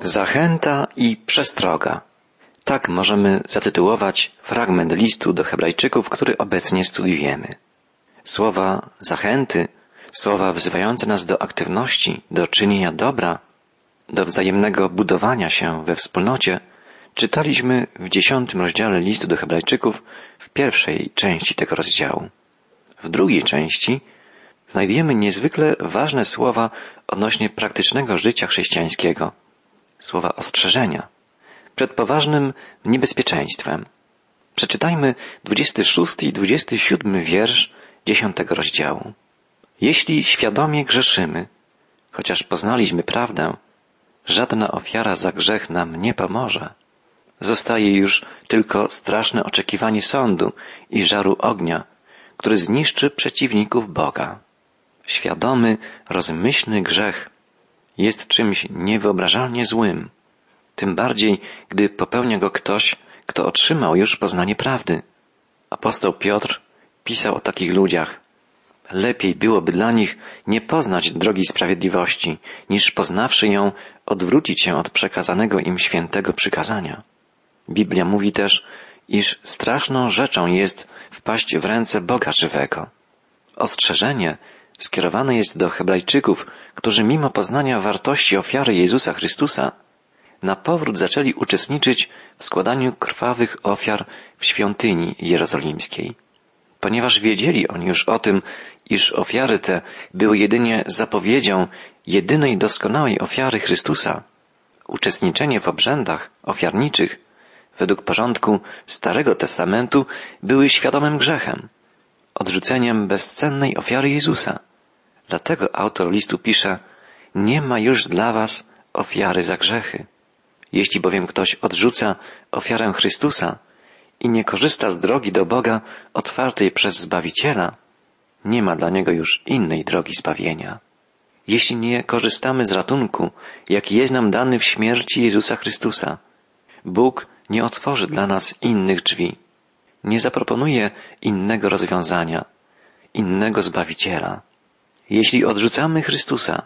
Zachęta i przestroga. Tak możemy zatytułować fragment listu do Hebrajczyków, który obecnie studiujemy. Słowa zachęty, słowa wzywające nas do aktywności, do czynienia dobra, do wzajemnego budowania się we wspólnocie, czytaliśmy w dziesiątym rozdziale listu do Hebrajczyków w pierwszej części tego rozdziału. W drugiej części znajdujemy niezwykle ważne słowa odnośnie praktycznego życia chrześcijańskiego, słowa ostrzeżenia przed poważnym niebezpieczeństwem. Przeczytajmy 26 i 27 wiersz dziesiątego rozdziału. Jeśli świadomie grzeszymy, chociaż poznaliśmy prawdę, żadna ofiara za grzech nam nie pomoże. Zostaje już tylko straszne oczekiwanie sądu i żaru ognia, który zniszczy przeciwników Boga. Świadomy, rozmyślny grzech jest czymś niewyobrażalnie złym, tym bardziej, gdy popełnia go ktoś, kto otrzymał już poznanie prawdy. Apostoł Piotr pisał o takich ludziach. Lepiej byłoby dla nich nie poznać drogi sprawiedliwości, niż poznawszy ją, odwrócić się od przekazanego im świętego przykazania. Biblia mówi też, iż straszną rzeczą jest wpaść w ręce Boga żywego. Ostrzeżenie skierowane jest do Hebrajczyków, którzy mimo poznania wartości ofiary Jezusa Chrystusa na powrót zaczęli uczestniczyć w składaniu krwawych ofiar w świątyni jerozolimskiej. Ponieważ wiedzieli oni już o tym, iż ofiary te były jedynie zapowiedzią jedynej doskonałej ofiary Chrystusa, uczestniczenie w obrzędach ofiarniczych według porządku Starego Testamentu były świadomym grzechem, odrzuceniem bezcennej ofiary Jezusa. Dlatego autor listu pisze, nie ma już dla was ofiary za grzechy. Jeśli bowiem ktoś odrzuca ofiarę Chrystusa i nie korzysta z drogi do Boga otwartej przez Zbawiciela, nie ma dla niego już innej drogi zbawienia. Jeśli nie korzystamy z ratunku, jaki jest nam dany w śmierci Jezusa Chrystusa, Bóg nie otworzy dla nas innych drzwi, nie zaproponuje innego rozwiązania, innego Zbawiciela. Jeśli odrzucamy Chrystusa,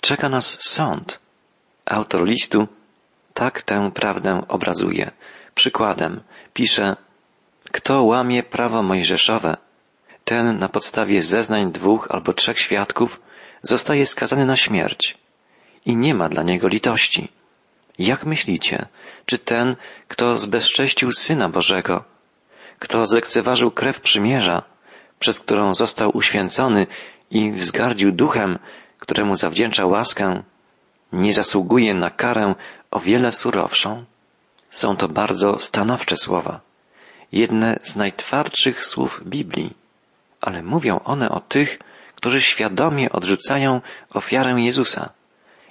czeka nas sąd. Autor listu tak tę prawdę obrazuje. Przykładem pisze, kto łamie prawo mojżeszowe, ten na podstawie zeznań dwóch albo trzech świadków zostaje skazany na śmierć i nie ma dla niego litości. Jak myślicie, czy ten, kto zbezcześcił Syna Bożego, kto zlekceważył krew przymierza, przez którą został uświęcony i wzgardził duchem, któremu zawdzięcza łaskę, nie zasługuje na karę o wiele surowszą? Są to bardzo stanowcze słowa, jedne z najtwardszych słów Biblii, ale mówią one o tych, którzy świadomie odrzucają ofiarę Jezusa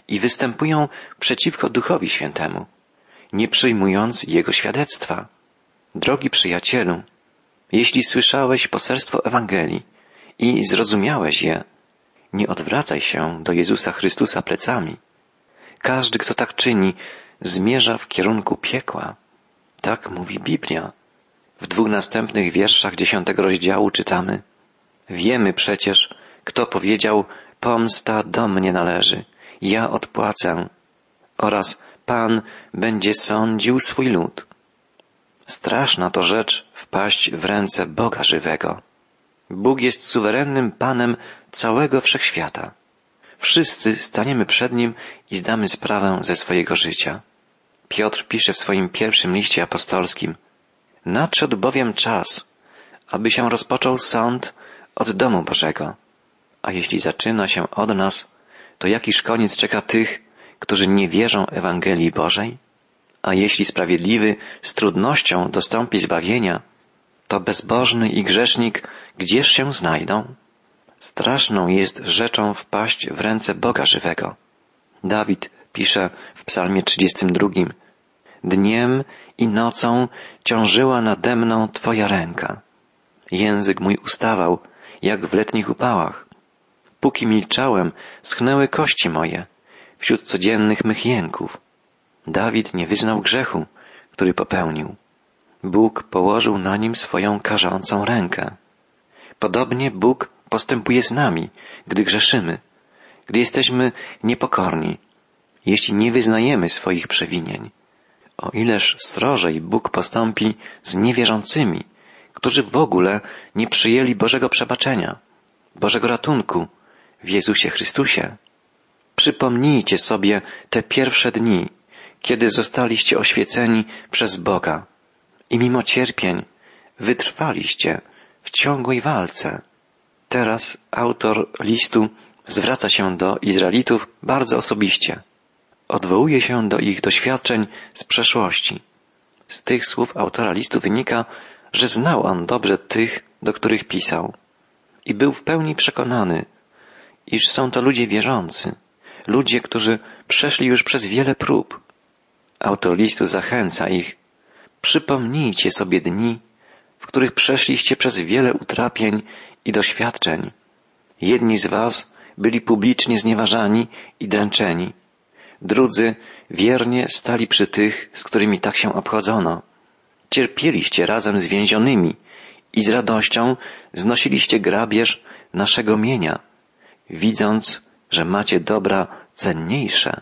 i występują przeciwko Duchowi Świętemu, nie przyjmując Jego świadectwa. Drogi przyjacielu, jeśli słyszałeś poselstwo Ewangelii i zrozumiałeś je, nie odwracaj się do Jezusa Chrystusa plecami. Każdy, kto tak czyni, zmierza w kierunku piekła. Tak mówi Biblia. W dwóch następnych wierszach dziesiątego rozdziału czytamy Wiemy przecież, kto powiedział Pomsta do mnie należy, ja odpłacę oraz Pan będzie sądził swój lud. Straszna to rzecz wpaść w ręce Boga żywego. Bóg jest suwerennym Panem całego wszechświata. Wszyscy staniemy przed Nim i zdamy sprawę ze swojego życia. Piotr pisze w swoim pierwszym liście apostolskim Nadszedł bowiem czas, aby się rozpoczął sąd od domu Bożego. A jeśli zaczyna się od nas, to jakiż koniec czeka tych, którzy nie wierzą Ewangelii Bożej? A jeśli sprawiedliwy z trudnością dostąpi zbawienia, to bezbożny i grzesznik gdzież się znajdą? Straszną jest rzeczą wpaść w ręce Boga żywego. Dawid pisze w psalmie 32. Dniem i nocą ciążyła nade mną Twoja ręka. Język mój ustawał, jak w letnich upałach. Póki milczałem, schnęły kości moje wśród codziennych mych jęków. Dawid nie wyznał grzechu, który popełnił. Bóg położył na nim swoją karzącą rękę. Podobnie Bóg postępuje z nami, gdy grzeszymy, gdy jesteśmy niepokorni. jeśli nie wyznajemy swoich przewinień. O ileż srożej Bóg postąpi z niewierzącymi, którzy w ogóle nie przyjęli Bożego przebaczenia, Bożego ratunku w Jezusie Chrystusie. Przypomnijcie sobie te pierwsze dni, kiedy zostaliście oświeceni przez Boga i mimo cierpień wytrwaliście w ciągłej walce. Teraz autor listu zwraca się do Izraelitów bardzo osobiście. Odwołuje się do ich doświadczeń z przeszłości. Z tych słów autora listu wynika, że znał on dobrze tych, do których pisał i był w pełni przekonany, iż są to ludzie wierzący, ludzie, którzy przeszli już przez wiele prób. Autor listu zachęca ich, przypomnijcie sobie dni, w których przeszliście przez wiele utrapień i doświadczeń. Jedni z was byli publicznie znieważani i dręczeni, drudzy wiernie stali przy tych, z którymi tak się obchodzono. Cierpieliście razem z więzionymi i z radością znosiliście grabież naszego mienia, widząc, że macie dobra cenniejsze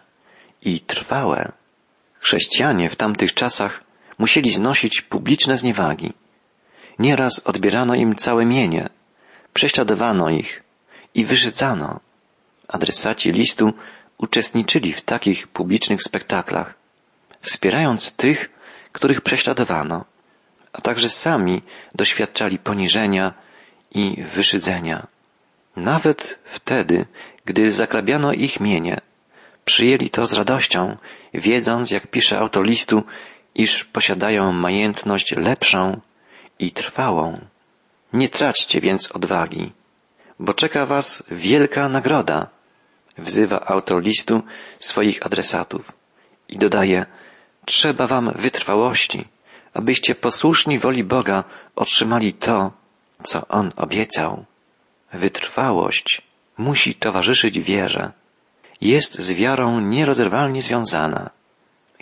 i trwałe. Chrześcijanie w tamtych czasach musieli znosić publiczne zniewagi. Nieraz odbierano im całe mienie, prześladowano ich i wyrzycano. Adresaci listu uczestniczyli w takich publicznych spektaklach, wspierając tych, których prześladowano, a także sami doświadczali poniżenia i wyszydzenia. Nawet wtedy, gdy zakrabiano ich mienie, przyjęli to z radością, wiedząc, jak pisze autor listu, iż posiadają majętność lepszą i trwałą. Nie traćcie więc odwagi, bo czeka was wielka nagroda, wzywa autor listu swoich adresatów i dodaje, trzeba wam wytrwałości, abyście posłuszni woli Boga otrzymali to, co On obiecał. Wytrwałość musi towarzyszyć wierze. Jest z wiarą nierozerwalnie związana.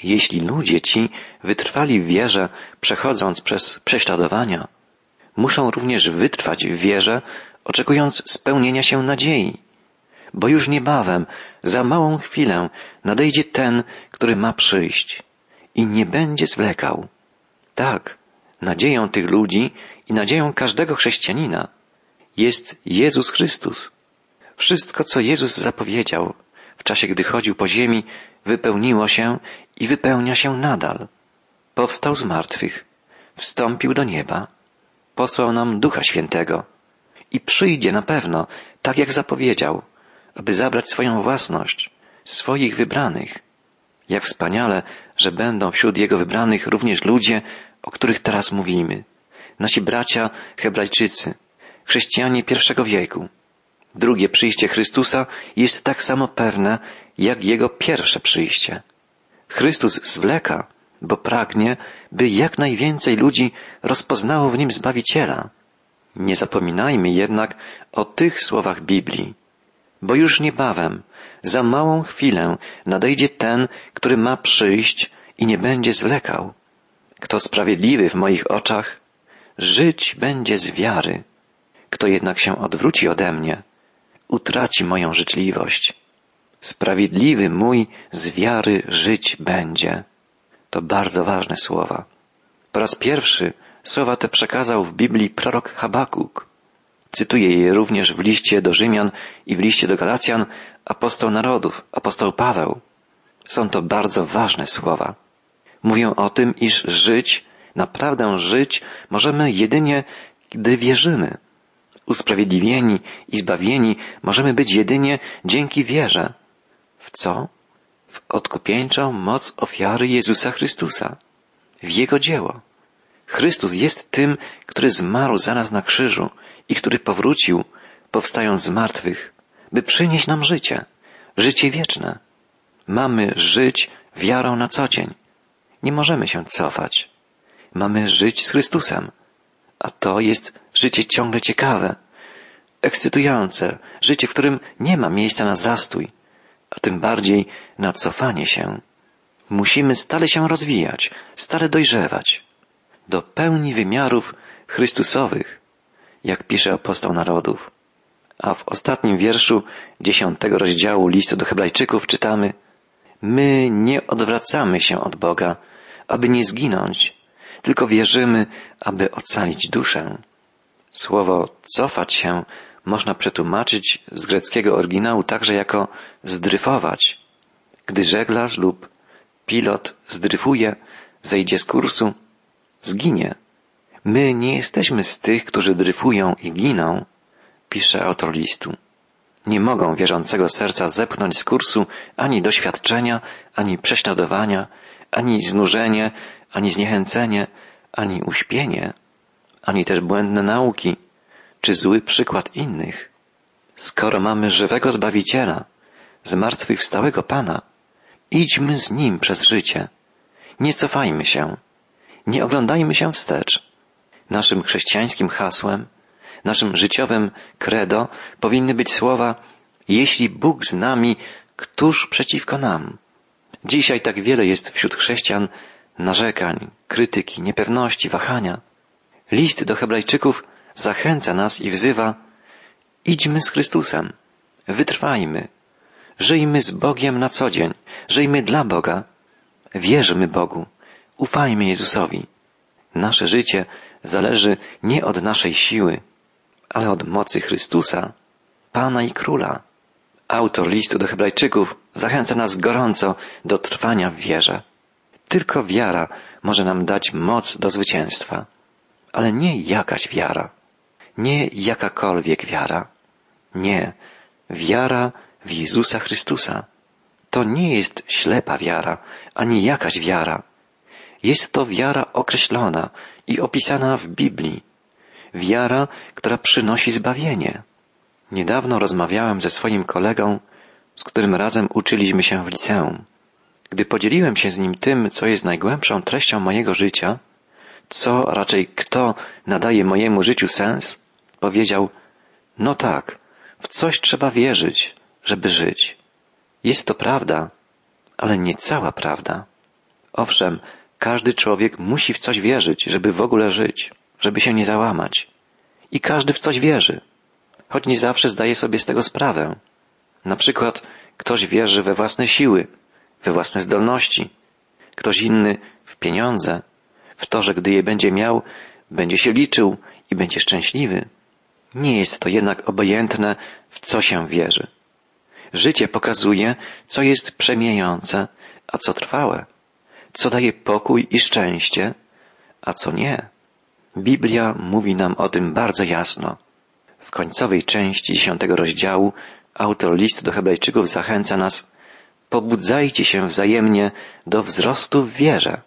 Jeśli ludzie ci wytrwali w wierze, przechodząc przez prześladowania, muszą również wytrwać w wierze, oczekując spełnienia się nadziei, bo już niebawem, za małą chwilę nadejdzie ten, który ma przyjść i nie będzie zwlekał. Tak, nadzieją tych ludzi i nadzieją każdego chrześcijanina jest Jezus Chrystus. Wszystko, co Jezus zapowiedział w czasie, gdy chodził po ziemi, wypełniło się i wypełnia się nadal. Powstał z martwych, wstąpił do nieba, posłał nam Ducha Świętego i przyjdzie na pewno, tak jak zapowiedział, aby zabrać swoją własność, swoich wybranych. Jak wspaniale, że będą wśród Jego wybranych również ludzie, o których teraz mówimy. Nasi bracia Hebrajczycy, chrześcijanie pierwszego wieku. Drugie przyjście Chrystusa jest tak samo pewne, jak Jego pierwsze przyjście. Chrystus zwleka, bo pragnie, by jak najwięcej ludzi rozpoznało w Nim Zbawiciela. Nie zapominajmy jednak o tych słowach Biblii, bo już niebawem, za małą chwilę nadejdzie ten, który ma przyjść i nie będzie zwlekał. Kto sprawiedliwy w moich oczach, żyć będzie z wiary. Kto jednak się odwróci ode mnie, utraci moją życzliwość. Sprawiedliwy mój z wiary żyć będzie. To bardzo ważne słowa. Po raz pierwszy słowa te przekazał w Biblii prorok Habakuk. Cytuję je również w liście do Rzymian i w liście do Galacjan apostoł narodów, apostoł Paweł. Są to bardzo ważne słowa. Mówią o tym, iż żyć, naprawdę żyć możemy jedynie, gdy wierzymy. Usprawiedliwieni i zbawieni możemy być jedynie dzięki wierze. W co? W odkupieńczą moc ofiary Jezusa Chrystusa. W Jego dzieło. Chrystus jest tym, który zmarł za nas na krzyżu i który powrócił, powstając z martwych, by przynieść nam życie, życie wieczne. Mamy żyć wiarą na co dzień. Nie możemy się cofać. Mamy żyć z Chrystusem. A to jest życie ciągle ciekawe, ekscytujące, życie, w którym nie ma miejsca na zastój, a tym bardziej na cofanie się. Musimy stale się rozwijać, stale dojrzewać do pełni wymiarów Chrystusowych, jak pisze apostoł narodów. A w ostatnim wierszu dziesiątego rozdziału listu do Hebrajczyków czytamy My nie odwracamy się od Boga, aby nie zginąć, tylko wierzymy, aby ocalić duszę. Słowo cofać się można przetłumaczyć z greckiego oryginału także jako zdryfować. Gdy żeglarz lub pilot zdryfuje, zejdzie z kursu, zginie. My nie jesteśmy z tych, którzy dryfują i giną, pisze autor listu. Nie mogą wierzącego serca zepchnąć z kursu ani doświadczenia, ani prześladowania, ani znużenie, ani zniechęcenie, ani uśpienie, ani też błędne nauki, czy zły przykład innych. Skoro mamy żywego Zbawiciela, zmartwychwstałego Pana, idźmy z Nim przez życie. Nie cofajmy się. Nie oglądajmy się wstecz. Naszym chrześcijańskim hasłem, naszym życiowym credo powinny być słowa jeśli Bóg z nami, któż przeciwko nam? Dzisiaj tak wiele jest wśród chrześcijan narzekań, krytyki, niepewności, wahania. List do Hebrajczyków zachęca nas i wzywa idźmy z Chrystusem, wytrwajmy, żyjmy z Bogiem na co dzień, żyjmy dla Boga, wierzmy Bogu, ufajmy Jezusowi. Nasze życie zależy nie od naszej siły, ale od mocy Chrystusa, Pana i Króla. Autor listu do Hebrajczyków zachęca nas gorąco do trwania w wierze. Tylko wiara może nam dać moc do zwycięstwa, ale nie jakaś wiara, nie jakakolwiek wiara. Nie, wiara w Jezusa Chrystusa. To nie jest ślepa wiara, ani jakaś wiara. Jest to wiara określona i opisana w Biblii. Wiara, która przynosi zbawienie. Niedawno rozmawiałem ze swoim kolegą, z którym razem uczyliśmy się w liceum. Gdy podzieliłem się z nim tym, co jest najgłębszą treścią mojego życia, co raczej kto nadaje mojemu życiu sens, powiedział, no tak, w coś trzeba wierzyć, żeby żyć. Jest to prawda, ale nie cała prawda. Owszem, każdy człowiek musi w coś wierzyć, żeby w ogóle żyć, żeby się nie załamać. I każdy w coś wierzy choć nie zawsze zdaje sobie z tego sprawę. Na przykład ktoś wierzy we własne siły, we własne zdolności, ktoś inny w pieniądze, w to, że gdy je będzie miał, będzie się liczył i będzie szczęśliwy. Nie jest to jednak obojętne, w co się wierzy. Życie pokazuje, co jest przemijające, a co trwałe, co daje pokój i szczęście, a co nie. Biblia mówi nam o tym bardzo jasno. W końcowej części dziesiątego rozdziału autor listu do Hebrajczyków zachęca nas pobudzajcie się wzajemnie do wzrostu w wierze.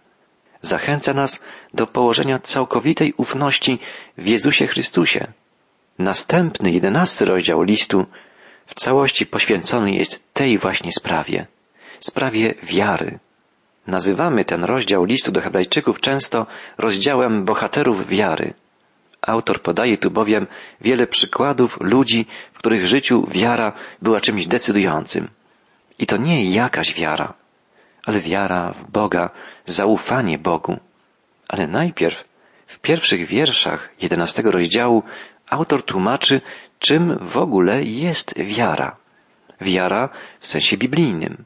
Zachęca nas do położenia całkowitej ufności w Jezusie Chrystusie. Następny, jedenasty rozdział listu w całości poświęcony jest tej właśnie sprawie, sprawie wiary. Nazywamy ten rozdział listu do Hebrajczyków często rozdziałem bohaterów wiary. Autor podaje tu bowiem wiele przykładów ludzi, w których życiu wiara była czymś decydującym. I to nie jakaś wiara, ale wiara w Boga, zaufanie Bogu. Ale najpierw w pierwszych wierszach jedenastego rozdziału autor tłumaczy, czym w ogóle jest wiara. Wiara w sensie biblijnym.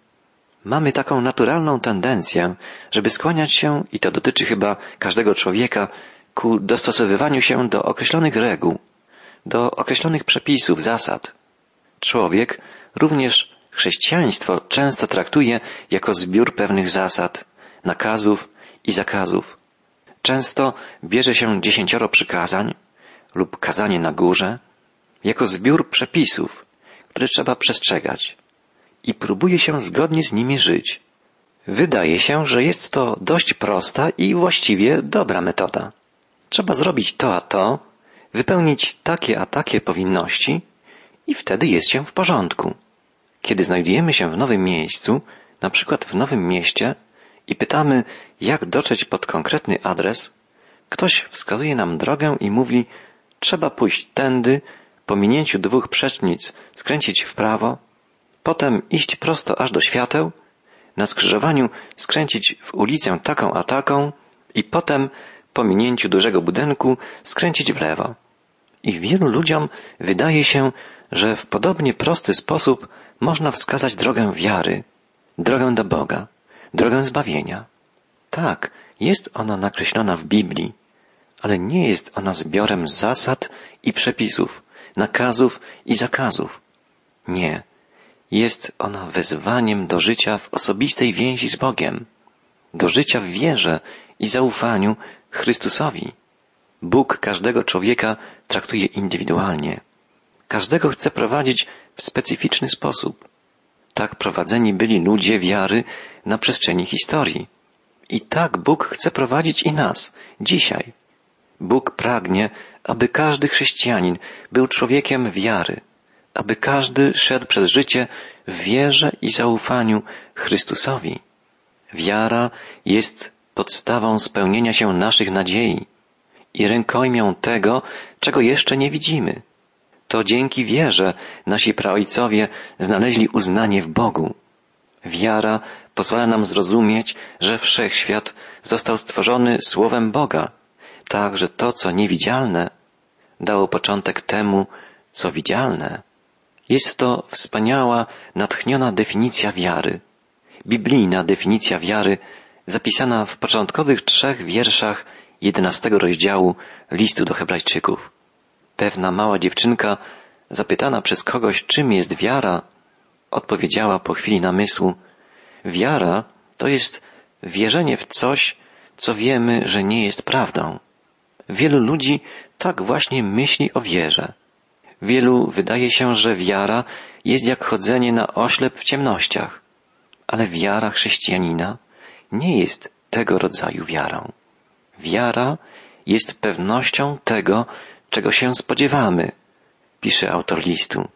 Mamy taką naturalną tendencję, żeby skłaniać się, i to dotyczy chyba każdego człowieka, ku dostosowywaniu się do określonych reguł, do określonych przepisów, zasad. Człowiek, również chrześcijaństwo, często traktuje jako zbiór pewnych zasad, nakazów i zakazów. Często bierze się dziesięcioro przykazań lub kazanie na górze jako zbiór przepisów, które trzeba przestrzegać i próbuje się zgodnie z nimi żyć. Wydaje się, że jest to dość prosta i właściwie dobra metoda. Trzeba zrobić to a to, wypełnić takie a takie powinności i wtedy jest się w porządku. Kiedy znajdujemy się w nowym miejscu, na przykład w nowym mieście i pytamy, jak dotrzeć pod konkretny adres, ktoś wskazuje nam drogę i mówi, trzeba pójść tędy, po minięciu dwóch przecznic skręcić w prawo, potem iść prosto aż do świateł, na skrzyżowaniu skręcić w ulicę taką a taką i potem po minięciu dużego budynku skręcić w lewo. I wielu ludziom wydaje się, że w podobnie prosty sposób można wskazać drogę wiary, drogę do Boga, drogę zbawienia. Tak, jest ona nakreślona w Biblii, ale nie jest ona zbiorem zasad i przepisów, nakazów i zakazów. Nie. Jest ona wezwaniem do życia w osobistej więzi z Bogiem, do życia w wierze i zaufaniu Chrystusowi. Bóg każdego człowieka traktuje indywidualnie. Każdego chce prowadzić w specyficzny sposób. Tak prowadzeni byli ludzie wiary na przestrzeni historii. I tak Bóg chce prowadzić i nas, dzisiaj. Bóg pragnie, aby każdy chrześcijanin był człowiekiem wiary, aby każdy szedł przez życie w wierze i zaufaniu Chrystusowi. Wiara jest podstawą spełnienia się naszych nadziei i rękojmią tego, czego jeszcze nie widzimy. To dzięki wierze nasi praojcowie znaleźli uznanie w Bogu. Wiara pozwala nam zrozumieć, że wszechświat został stworzony słowem Boga, tak że to, co niewidzialne, dało początek temu, co widzialne. Jest to wspaniała, natchniona definicja wiary, biblijna definicja wiary, zapisana w początkowych trzech wierszach jedenastego rozdziału listu do Hebrajczyków. Pewna mała dziewczynka, zapytana przez kogoś, czym jest wiara, odpowiedziała po chwili namysłu, wiara to jest wierzenie w coś, co wiemy, że nie jest prawdą. Wielu ludzi tak właśnie myśli o wierze. Wielu wydaje się, że wiara jest jak chodzenie na oślep w ciemnościach, ale wiara chrześcijanina nie jest tego rodzaju wiarą. Wiara jest pewnością tego, czego się spodziewamy, pisze autor listu.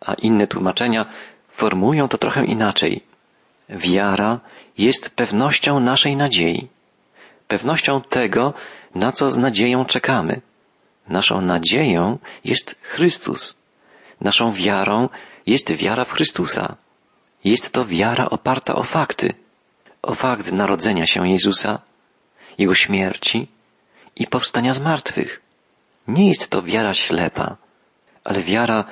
A inne tłumaczenia formułują to trochę inaczej. Wiara jest pewnością naszej nadziei, pewnością tego, na co z nadzieją czekamy. Naszą nadzieją jest Chrystus. Naszą wiarą jest wiara w Chrystusa. Jest to wiara oparta o fakty, o fakt narodzenia się Jezusa, Jego śmierci i powstania z martwych. Nie jest to wiara ślepa, ale wiara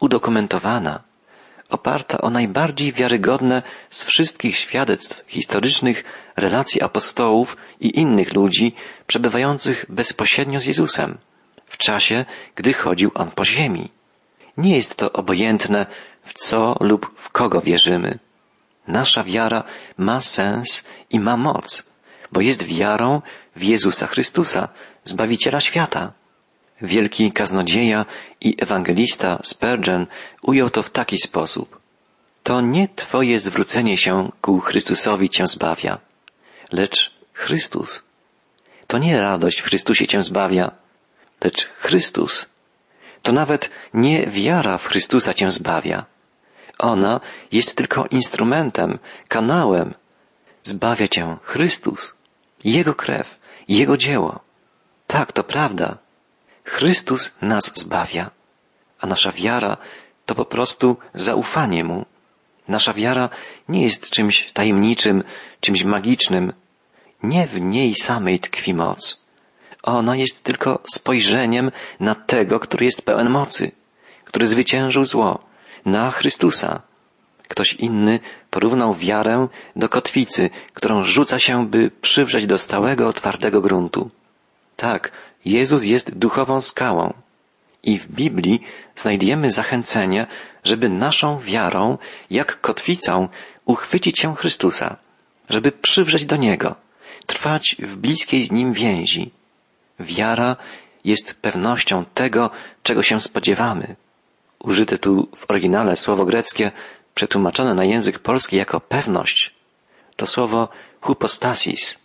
udokumentowana, oparta o najbardziej wiarygodne z wszystkich świadectw historycznych relacji apostołów i innych ludzi przebywających bezpośrednio z Jezusem w czasie, gdy chodził On po ziemi. Nie jest to obojętne, w co lub w kogo wierzymy. Nasza wiara ma sens i ma moc, bo jest wiarą w Jezusa Chrystusa, Zbawiciela świata. Wielki kaznodzieja i ewangelista Spurgeon ujął to w taki sposób. To nie Twoje zwrócenie się ku Chrystusowi Cię zbawia, lecz Chrystus. To nie radość w Chrystusie Cię zbawia, lecz Chrystus. To nawet nie wiara w Chrystusa Cię zbawia. Ona jest tylko instrumentem, kanałem. Zbawia Cię Chrystus, Jego krew, Jego dzieło. Tak, to prawda. Chrystus nas zbawia, a nasza wiara to po prostu zaufanie Mu. Nasza wiara nie jest czymś tajemniczym, czymś magicznym. Nie w niej samej tkwi moc. Ona jest tylko spojrzeniem na tego, który jest pełen mocy, który zwyciężył zło, na Chrystusa. Ktoś inny porównał wiarę do kotwicy, którą rzuca się, by przywrzeć do stałego, twardego gruntu. Tak, Jezus jest duchową skałą. I w Biblii znajdujemy zachęcenie, żeby naszą wiarą, jak kotwicą, uchwycić się Chrystusa, żeby przywrzeć do Niego, trwać w bliskiej z Nim więzi. Wiara jest pewnością tego, czego się spodziewamy. Użyte tu w oryginale słowo greckie, przetłumaczone na język polski jako pewność, to słowo hypostasis.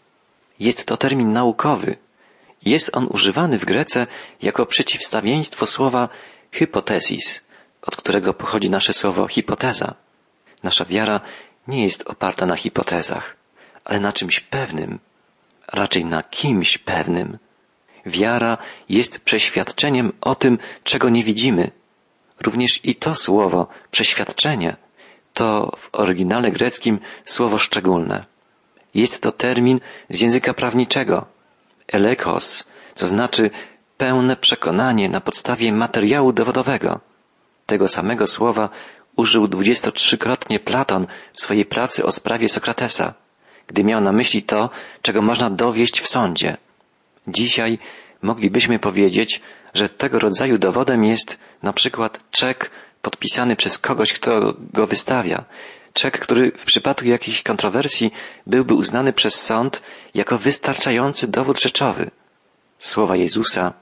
Jest to termin naukowy, jest on używany w Grece jako przeciwstawieństwo słowa hypotesis, od którego pochodzi nasze słowo hipoteza. Nasza wiara nie jest oparta na hipotezach, ale na czymś pewnym, raczej na kimś pewnym. Wiara jest przeświadczeniem o tym, czego nie widzimy. Również i to słowo, przeświadczenie, to w oryginale greckim słowo szczególne. Jest to termin z języka prawniczego, elekos, to znaczy pełne przekonanie na podstawie materiału dowodowego. Tego samego słowa użył dwudziestotrzykrotnie Platon w swojej pracy o sprawie Sokratesa, gdy miał na myśli to, czego można dowieść w sądzie. Dzisiaj moglibyśmy powiedzieć, że tego rodzaju dowodem jest na przykład czek podpisany przez kogoś, kto go wystawia, czek, który w przypadku jakiejś kontrowersji byłby uznany przez sąd jako wystarczający dowód rzeczowy. Słowa Jezusa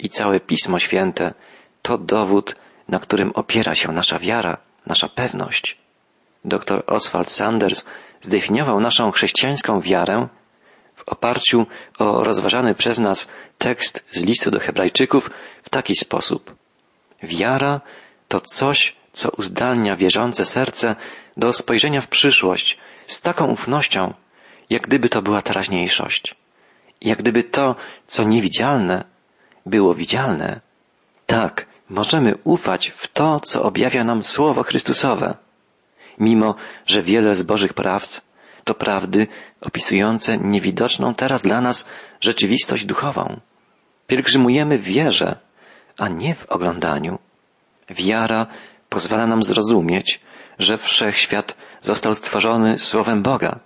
i całe Pismo Święte to dowód, na którym opiera się nasza wiara, nasza pewność. Dr Oswald Sanders zdefiniował naszą chrześcijańską wiarę w oparciu o rozważany przez nas tekst z listu do Hebrajczyków w taki sposób. Wiara to coś, co uzdalnia wierzące serce do spojrzenia w przyszłość z taką ufnością, jak gdyby to była teraźniejszość. Jak gdyby to, co niewidzialne, było widzialne. Tak, możemy ufać w to, co objawia nam Słowo Chrystusowe, mimo że wiele z Bożych prawd to prawdy opisujące niewidoczną teraz dla nas rzeczywistość duchową. Pielgrzymujemy w wierze, a nie w oglądaniu. Wiara pozwala nam zrozumieć, że wszechświat został stworzony Słowem Boga,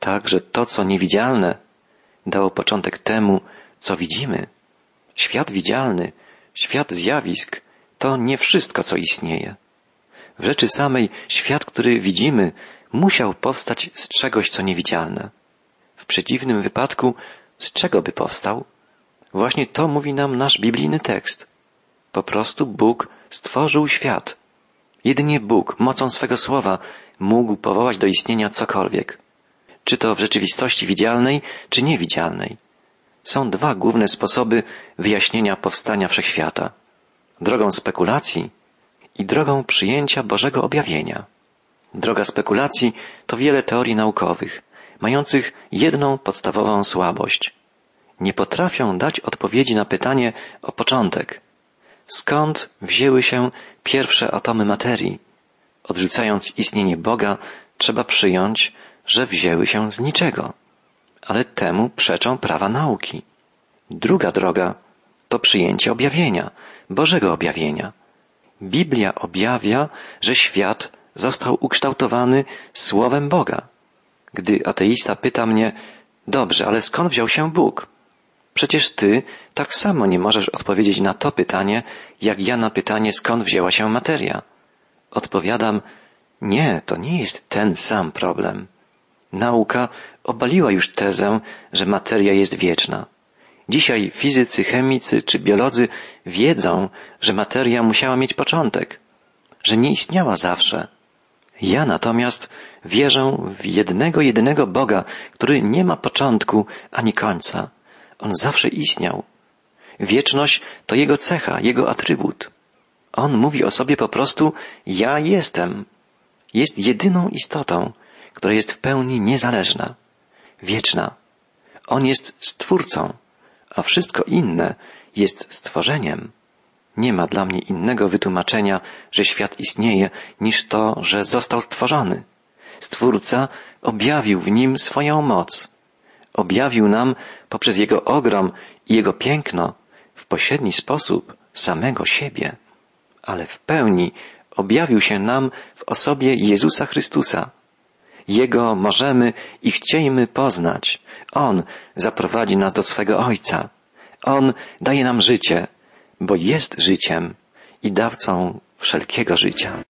tak, że to, co niewidzialne, dało początek temu, co widzimy. Świat widzialny, świat zjawisk, to nie wszystko, co istnieje. W rzeczy samej świat, który widzimy, musiał powstać z czegoś, co niewidzialne. W przeciwnym wypadku, z czego by powstał? Właśnie to mówi nam nasz biblijny tekst. Po prostu Bóg stworzył świat. Jedynie Bóg, mocą swego słowa, mógł powołać do istnienia cokolwiek. Czy to w rzeczywistości widzialnej, czy niewidzialnej. Są dwa główne sposoby wyjaśnienia powstania wszechświata. Drogą spekulacji i drogą przyjęcia Bożego objawienia. Droga spekulacji to wiele teorii naukowych, mających jedną podstawową słabość. Nie potrafią dać odpowiedzi na pytanie o początek. Skąd wzięły się pierwsze atomy materii? Odrzucając istnienie Boga, trzeba przyjąć, że wzięły się z niczego. Ale temu przeczą prawa nauki. Druga droga to przyjęcie objawienia, Bożego objawienia. Biblia objawia, że świat został ukształtowany słowem Boga. Gdy ateista pyta mnie, dobrze, ale skąd wziął się Bóg? Przecież ty tak samo nie możesz odpowiedzieć na to pytanie, jak ja na pytanie, skąd wzięła się materia. Odpowiadam, nie, to nie jest ten sam problem. Nauka obaliła już tezę, że materia jest wieczna. Dzisiaj fizycy, chemicy czy biolodzy wiedzą, że materia musiała mieć początek, że nie istniała zawsze. Ja natomiast wierzę w jednego, jedynego Boga, który nie ma początku ani końca. On zawsze istniał. Wieczność to Jego cecha, Jego atrybut. On mówi o sobie po prostu ja jestem. Jest jedyną istotą, która jest w pełni niezależna, wieczna. On jest stwórcą, a wszystko inne jest stworzeniem. Nie ma dla mnie innego wytłumaczenia, że świat istnieje, niż to, że został stworzony. Stwórca objawił w nim swoją moc. Objawił nam poprzez Jego ogrom i Jego piękno w pośredni sposób samego siebie, ale w pełni objawił się nam w osobie Jezusa Chrystusa. Jego możemy i chciejmy poznać. On zaprowadzi nas do swego Ojca. On daje nam życie, bo jest życiem i dawcą wszelkiego życia.